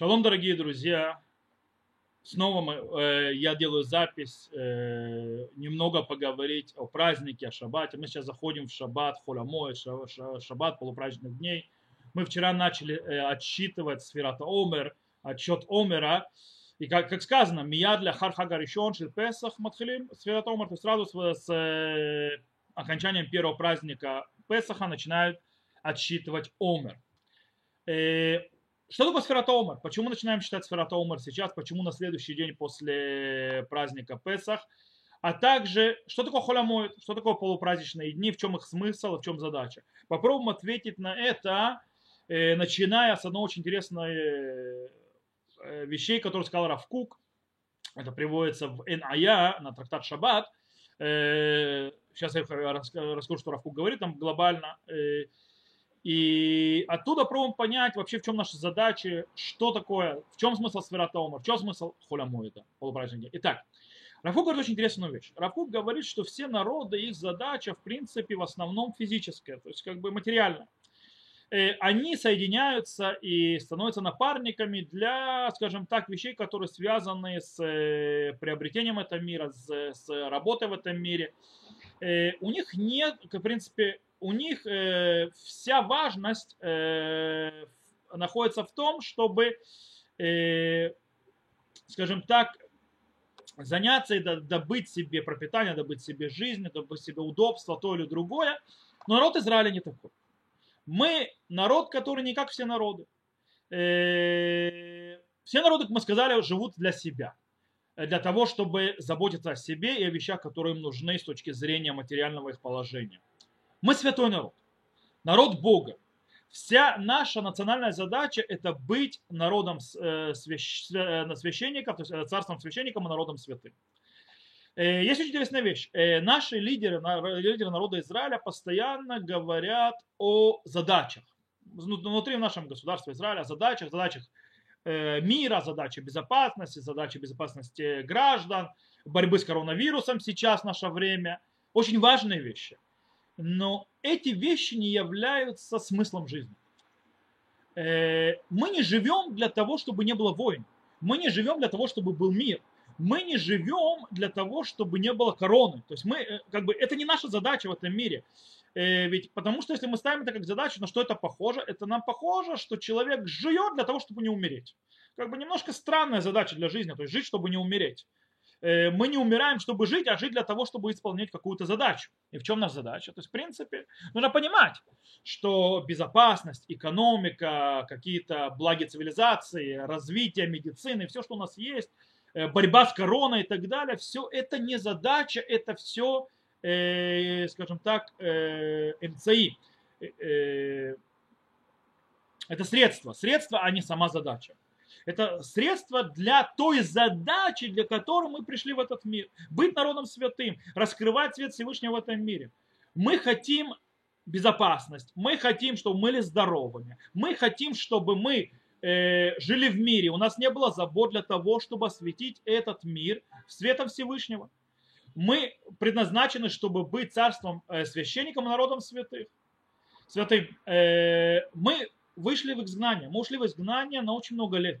Шалом, дорогие друзья. Снова мы, э, я делаю запись, э, немного поговорить о празднике, о шаббате. Мы сейчас заходим в шаббат, холямой, шаббат полупраздничных дней. Мы вчера начали э, отсчитывать сферата Омер, отчет Омера. И как, как сказано, мияд для хархага решен шель песах матхилим сферат Омер, то есть сразу с, с э, окончанием первого праздника Песаха начинают отсчитывать Омер. Э, что такое сферата Омар? Почему начинаем считать сферата Омар сейчас? Почему на следующий день после праздника Песах? А также, что такое холямоид? Что такое полупраздничные дни? В чем их смысл? В чем задача? Попробуем ответить на это, э, начиная с одной очень интересной э, вещей, которую сказал Равкук. Это приводится в Эн-Ая на трактат Шаббат. Сейчас я расскажу, что Равкук говорит там глобально. И оттуда пробуем понять вообще, в чем наши задачи, что такое, в чем смысл сферата в чем смысл холямоида, полупраздника. Итак, Рафук говорит очень интересную вещь. Рафук говорит, что все народы, их задача, в принципе, в основном физическая, то есть как бы материальная. Э, они соединяются и становятся напарниками для, скажем так, вещей, которые связаны с э, приобретением этого мира, с, с работой в этом мире. Э, у них нет, в принципе, у них э, вся важность э, находится в том, чтобы, э, скажем так, заняться и добыть себе пропитание, добыть себе жизнь, добыть себе удобство, то или другое. Но народ Израиля не такой. Мы народ, который не как все народы. Э, все народы, как мы сказали, живут для себя. Для того, чтобы заботиться о себе и о вещах, которые им нужны с точки зрения материального их положения. Мы святой народ, народ Бога. Вся наша национальная задача это быть народом э, э, священников, то есть э, царством священников и народом святым. Есть очень интересная вещь. Наши лидеры, лидеры народа Израиля постоянно говорят о задачах. Внутри нашего государства Израиля, о задачах, задачах мира, задачи безопасности, задачи безопасности граждан, борьбы с коронавирусом сейчас в наше время. Очень важные вещи – но эти вещи не являются смыслом жизни. Э, мы не живем для того, чтобы не было войн. Мы не живем для того, чтобы был мир. Мы не живем для того, чтобы не было короны. То есть мы, э, как бы, это не наша задача в этом мире. Э, ведь потому что если мы ставим это как задачу, на что это похоже? Это нам похоже, что человек живет для того, чтобы не умереть. Как бы немножко странная задача для жизни, то есть жить, чтобы не умереть. Э, мы не умираем, чтобы жить, а жить для того, чтобы исполнять какую-то задачу. И в чем наша задача? То есть, в принципе, нужно понимать, что безопасность, экономика, какие-то благи цивилизации, развитие медицины, все, что у нас есть, э, борьба с короной и так далее, все это не задача, это все, э, скажем так, МЦИ. Это средство. Средство, а не сама задача. Это средство для той задачи, для которой мы пришли в этот мир. Быть народом святым, раскрывать свет Всевышнего в этом мире. Мы хотим безопасность, мы хотим, чтобы мы были здоровыми, мы хотим, чтобы мы э, жили в мире, у нас не было забот для того, чтобы осветить этот мир светом Всевышнего. Мы предназначены, чтобы быть царством э, священником и народом святых. Святым. Э, мы вышли в изгнание. Мы ушли в изгнание на очень много лет.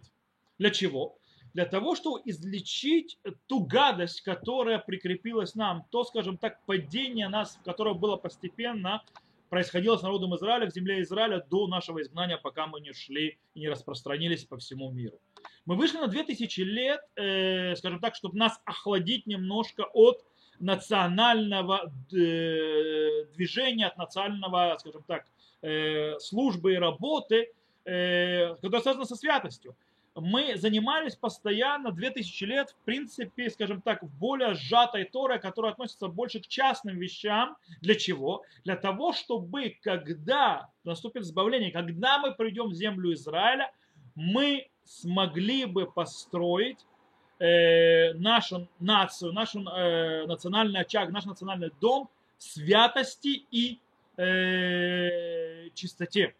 Для чего? Для того, чтобы излечить ту гадость, которая прикрепилась нам, то, скажем так, падение нас, которое было постепенно, происходило с народом Израиля в земле Израиля до нашего изгнания, пока мы не шли и не распространились по всему миру. Мы вышли на 2000 лет, э, скажем так, чтобы нас охладить немножко от национального э, движения, от национального, скажем так, Э, службы и работы, э, которая связана со святостью. Мы занимались постоянно 2000 лет, в принципе, скажем так, в более сжатой торе, которая относится больше к частным вещам. Для чего? Для того, чтобы, когда наступит избавление, когда мы придем в землю Израиля, мы смогли бы построить э, нашу нацию, наш э, национальный очаг, наш национальный дом святости и э, чистоте,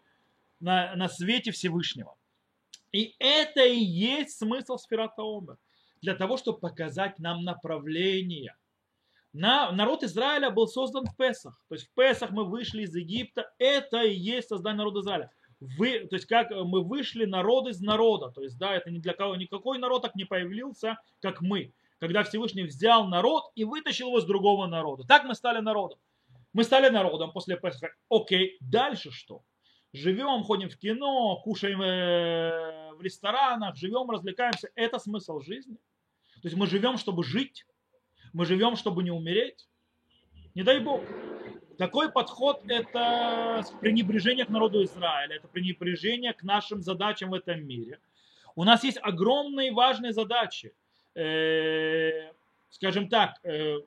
на, на свете Всевышнего. И это и есть смысл сферата Омер. Для того, чтобы показать нам направление. На, народ Израиля был создан в Песах. То есть в Песах мы вышли из Египта. Это и есть создание народа Израиля. Вы, то есть как мы вышли народ из народа, то есть да, это ни для кого, никакой народ так не появился, как мы, когда Всевышний взял народ и вытащил его с другого народа. Так мы стали народом. Мы стали народом после Песха. Окей, дальше что? Живем, ходим в кино, кушаем э, в ресторанах, живем, развлекаемся. Это смысл жизни. То есть мы живем, чтобы жить, мы живем, чтобы не умереть. Не дай Бог. Такой подход – это пренебрежение к народу Израиля, это пренебрежение к нашим задачам в этом мире. У нас есть огромные важные задачи. Э, скажем так, э,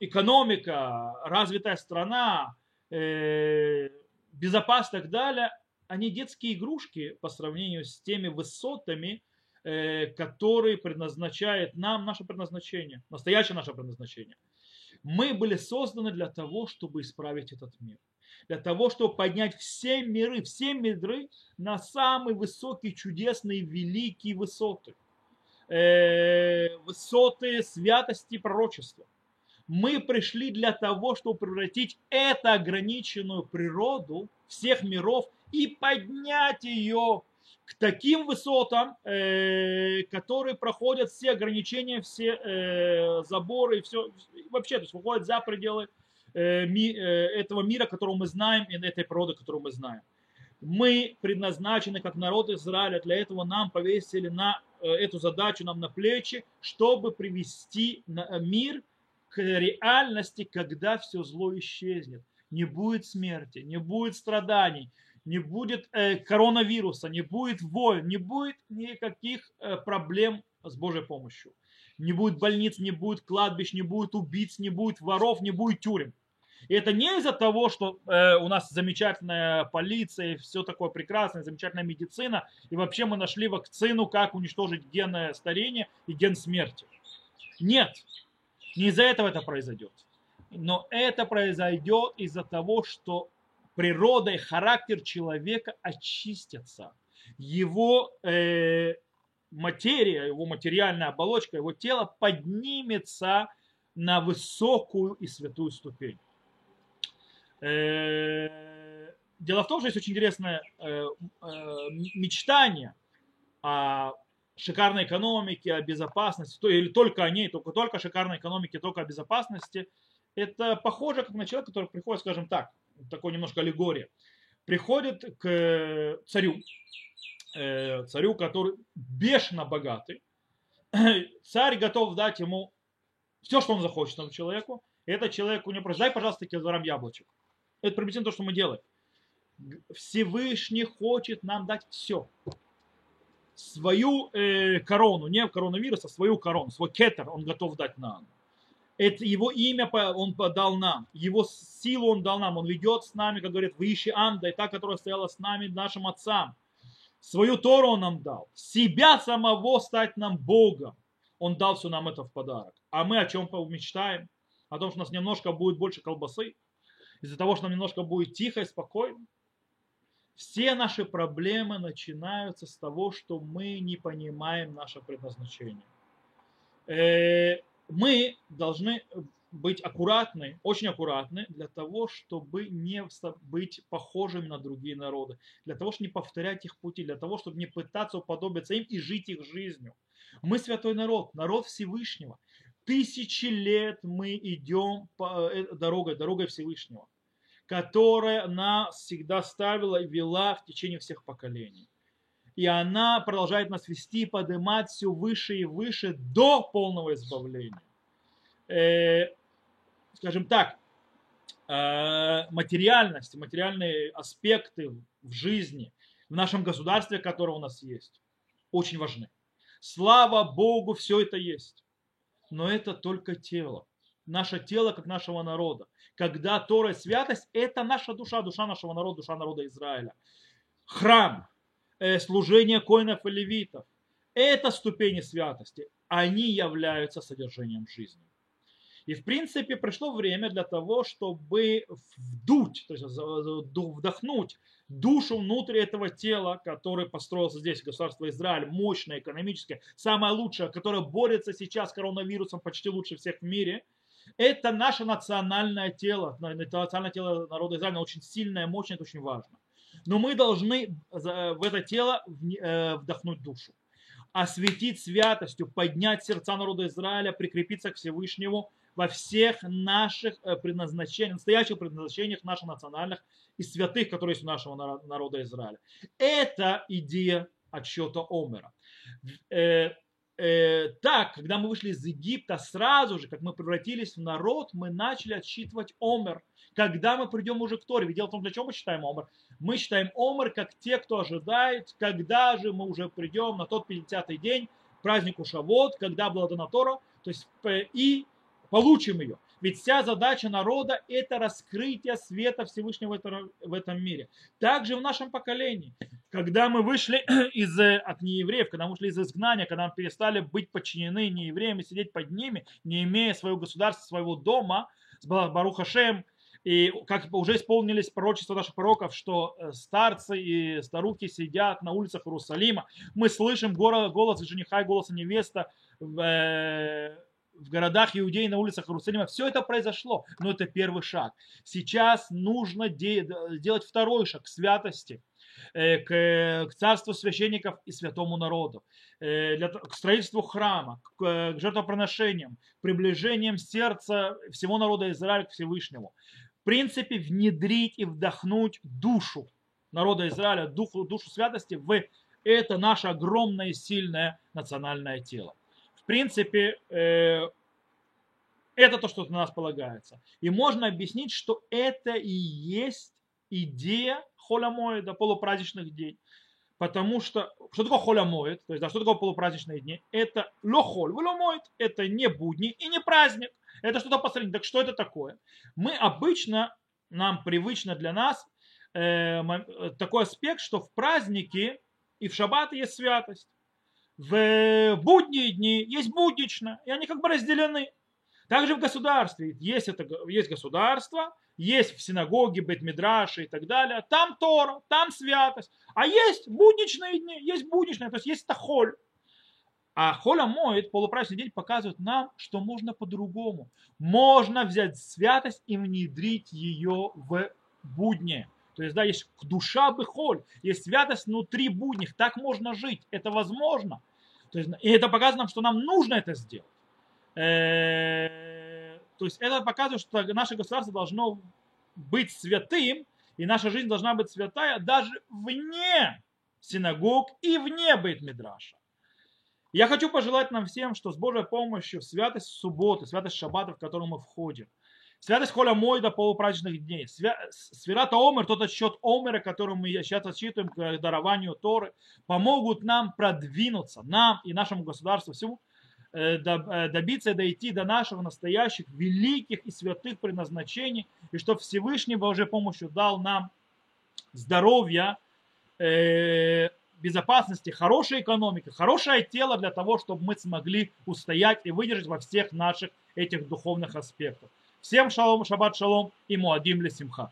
экономика, развитая страна, э, безопасность и так далее, они детские игрушки по сравнению с теми высотами, э, которые предназначает нам наше предназначение, настоящее наше предназначение. Мы были созданы для того, чтобы исправить этот мир. Для того, чтобы поднять все миры, все миры на самые высокие, чудесные, великие высоты. Э, высоты святости и пророчества. Мы пришли для того, чтобы превратить эту ограниченную природу всех миров и поднять ее к таким высотам, э, которые проходят все ограничения, все э, заборы, все вообще, то есть выходят за пределы э, ми, э, этого мира, которого мы знаем, и этой природы, которую мы знаем. Мы предназначены как народ Израиля, для этого нам повесили на э, эту задачу нам на плечи, чтобы привести на, э, мир к реальности, когда все зло исчезнет. Не будет смерти, не будет страданий, не будет э, коронавируса, не будет войн, не будет никаких э, проблем с Божьей помощью. Не будет больниц, не будет кладбищ, не будет убийц, не будет воров, не будет тюрем. И это не из-за того, что э, у нас замечательная полиция, и все такое прекрасное, замечательная медицина, и вообще мы нашли вакцину, как уничтожить ген старения и ген смерти. Нет, не из-за этого это произойдет. Но это произойдет из-за того, что природа и характер человека очистятся. Его э, материя, его материальная оболочка, его тело поднимется на высокую и святую ступень. Э, дело в том, что есть очень интересное э, э, мечтание о шикарной экономике, о безопасности, или только о ней, только, только о шикарной экономике, только о безопасности. Это похоже как на человека, который приходит, скажем так, такой немножко аллегория, приходит к царю, э, царю, который бешено богатый, царь готов дать ему все, что он захочет этому человеку, и этот человек у него просит, дай, пожалуйста, килограмм яблочек. Это приблизительно то, что мы делаем. Всевышний хочет нам дать все. Свою э, корону, не коронавирус, а свою корону, свой кетер он готов дать нам. Это его имя он дал нам, его силу он дал нам, он ведет с нами, как говорит, выше Анда, и та, которая стояла с нами, нашим отцам. Свою Тору он нам дал, себя самого стать нам Богом. Он дал все нам это в подарок. А мы о чем мечтаем? О том, что у нас немножко будет больше колбасы, из-за того, что нам немножко будет тихо и спокойно. Все наши проблемы начинаются с того, что мы не понимаем наше предназначение. Мы должны быть аккуратны, очень аккуратны для того, чтобы не быть похожими на другие народы, для того, чтобы не повторять их пути, для того, чтобы не пытаться уподобиться им и жить их жизнью. Мы святой народ, народ Всевышнего. Тысячи лет мы идем по э, дорогой, дорогой Всевышнего, которая нас всегда ставила и вела в течение всех поколений и она продолжает нас вести поднимать все выше и выше до полного избавления. Э, скажем так, э, материальность, материальные аспекты в жизни, в нашем государстве, которое у нас есть, очень важны. Слава Богу, все это есть. Но это только тело. Наше тело, как нашего народа. Когда Тора и святость, это наша душа, душа нашего народа, душа народа Израиля. Храм, служение коинов и левитов. Это ступени святости. Они являются содержанием жизни. И в принципе пришло время для того, чтобы вдуть, то есть вдохнуть душу внутрь этого тела, которое построился здесь, государство Израиль, мощное, экономическое, самое лучшее, которое борется сейчас с коронавирусом почти лучше всех в мире. Это наше национальное тело, национальное тело народа Израиля, очень сильное, мощное, это очень важно. Но мы должны в это тело вдохнуть душу, осветить святостью, поднять сердца народа Израиля, прикрепиться к Всевышнему во всех наших предназначениях, настоящих предназначениях наших национальных и святых, которые есть у нашего народа Израиля. Это идея отсчета Омера э, так, когда мы вышли из Египта, сразу же, как мы превратились в народ, мы начали отсчитывать Омер. Когда мы придем уже к Торе, ведь дело в том, для чего мы считаем Омер? Мы считаем Омер как те, кто ожидает, когда же мы уже придем на тот 50-й день, празднику Шавот, когда была дана Тора, то есть и получим ее. Ведь вся задача народа – это раскрытие света Всевышнего в этом мире. Также в нашем поколении. Когда мы вышли из, от неевреев, когда мы вышли из изгнания, когда мы перестали быть подчинены неевреям и сидеть под ними, не имея своего государства, своего дома, с Барухашем, и как уже исполнились пророчества наших пророков, что э, старцы и старухи сидят на улицах Иерусалима, мы слышим голос жениха и голос невеста в, э, в городах Иудеи, на улицах Иерусалима. Все это произошло, но это первый шаг. Сейчас нужно делать второй шаг к святости, э, к, к царству священников и святому народу, для, к строительству храма, к, к жертвоприношениям, приближением сердца всего народа Израиля к Всевышнему. В принципе, внедрить и вдохнуть душу народа Израиля, душу, душу святости в это наше огромное сильное национальное тело принципе, э, это то, что на нас полагается. И можно объяснить, что это и есть идея холямоида, полупраздничных дней. Потому что, что такое холямоид, то есть, да, что такое полупраздничные дни? Это лохоль, воломоид, это не будни и не праздник. Это что-то посредине. Так что это такое? Мы обычно, нам привычно для нас э, такой аспект, что в праздники и в шаббат есть святость в будние дни есть буднично, и они как бы разделены. Также в государстве есть, это, есть государство, есть в синагоге, бетмидраши и так далее. Там Тора, там святость. А есть будничные дни, есть будничные, то есть есть тахоль. А холя моет, полупраздничный день, показывает нам, что можно по-другому. Можно взять святость и внедрить ее в будни. То есть, да, есть душа бы холь, есть святость внутри будних. Так можно жить. Это возможно. То есть, и это показывает нам, что нам нужно это сделать. То есть это показывает, что наше государство должно быть святым, и наша жизнь должна быть святая даже вне синагог и вне Бейт-Мидраша. Я хочу пожелать нам всем, что с Божьей помощью святость субботы, святость шаббата, в которую мы входим, святость холя мой до полупраздничных дней, свирата омер, тот отсчет омера, который мы сейчас отсчитываем к дарованию Торы, помогут нам продвинуться, нам и нашему государству всему, добиться и дойти до наших настоящих великих и святых предназначений, и что Всевышний Божьей помощью дал нам здоровья, э, безопасности, хорошей экономики, хорошее тело для того, чтобы мы смогли устоять и выдержать во всех наших этих духовных аспектах. Всем шалом, шаббат шалом и муадим ле симха.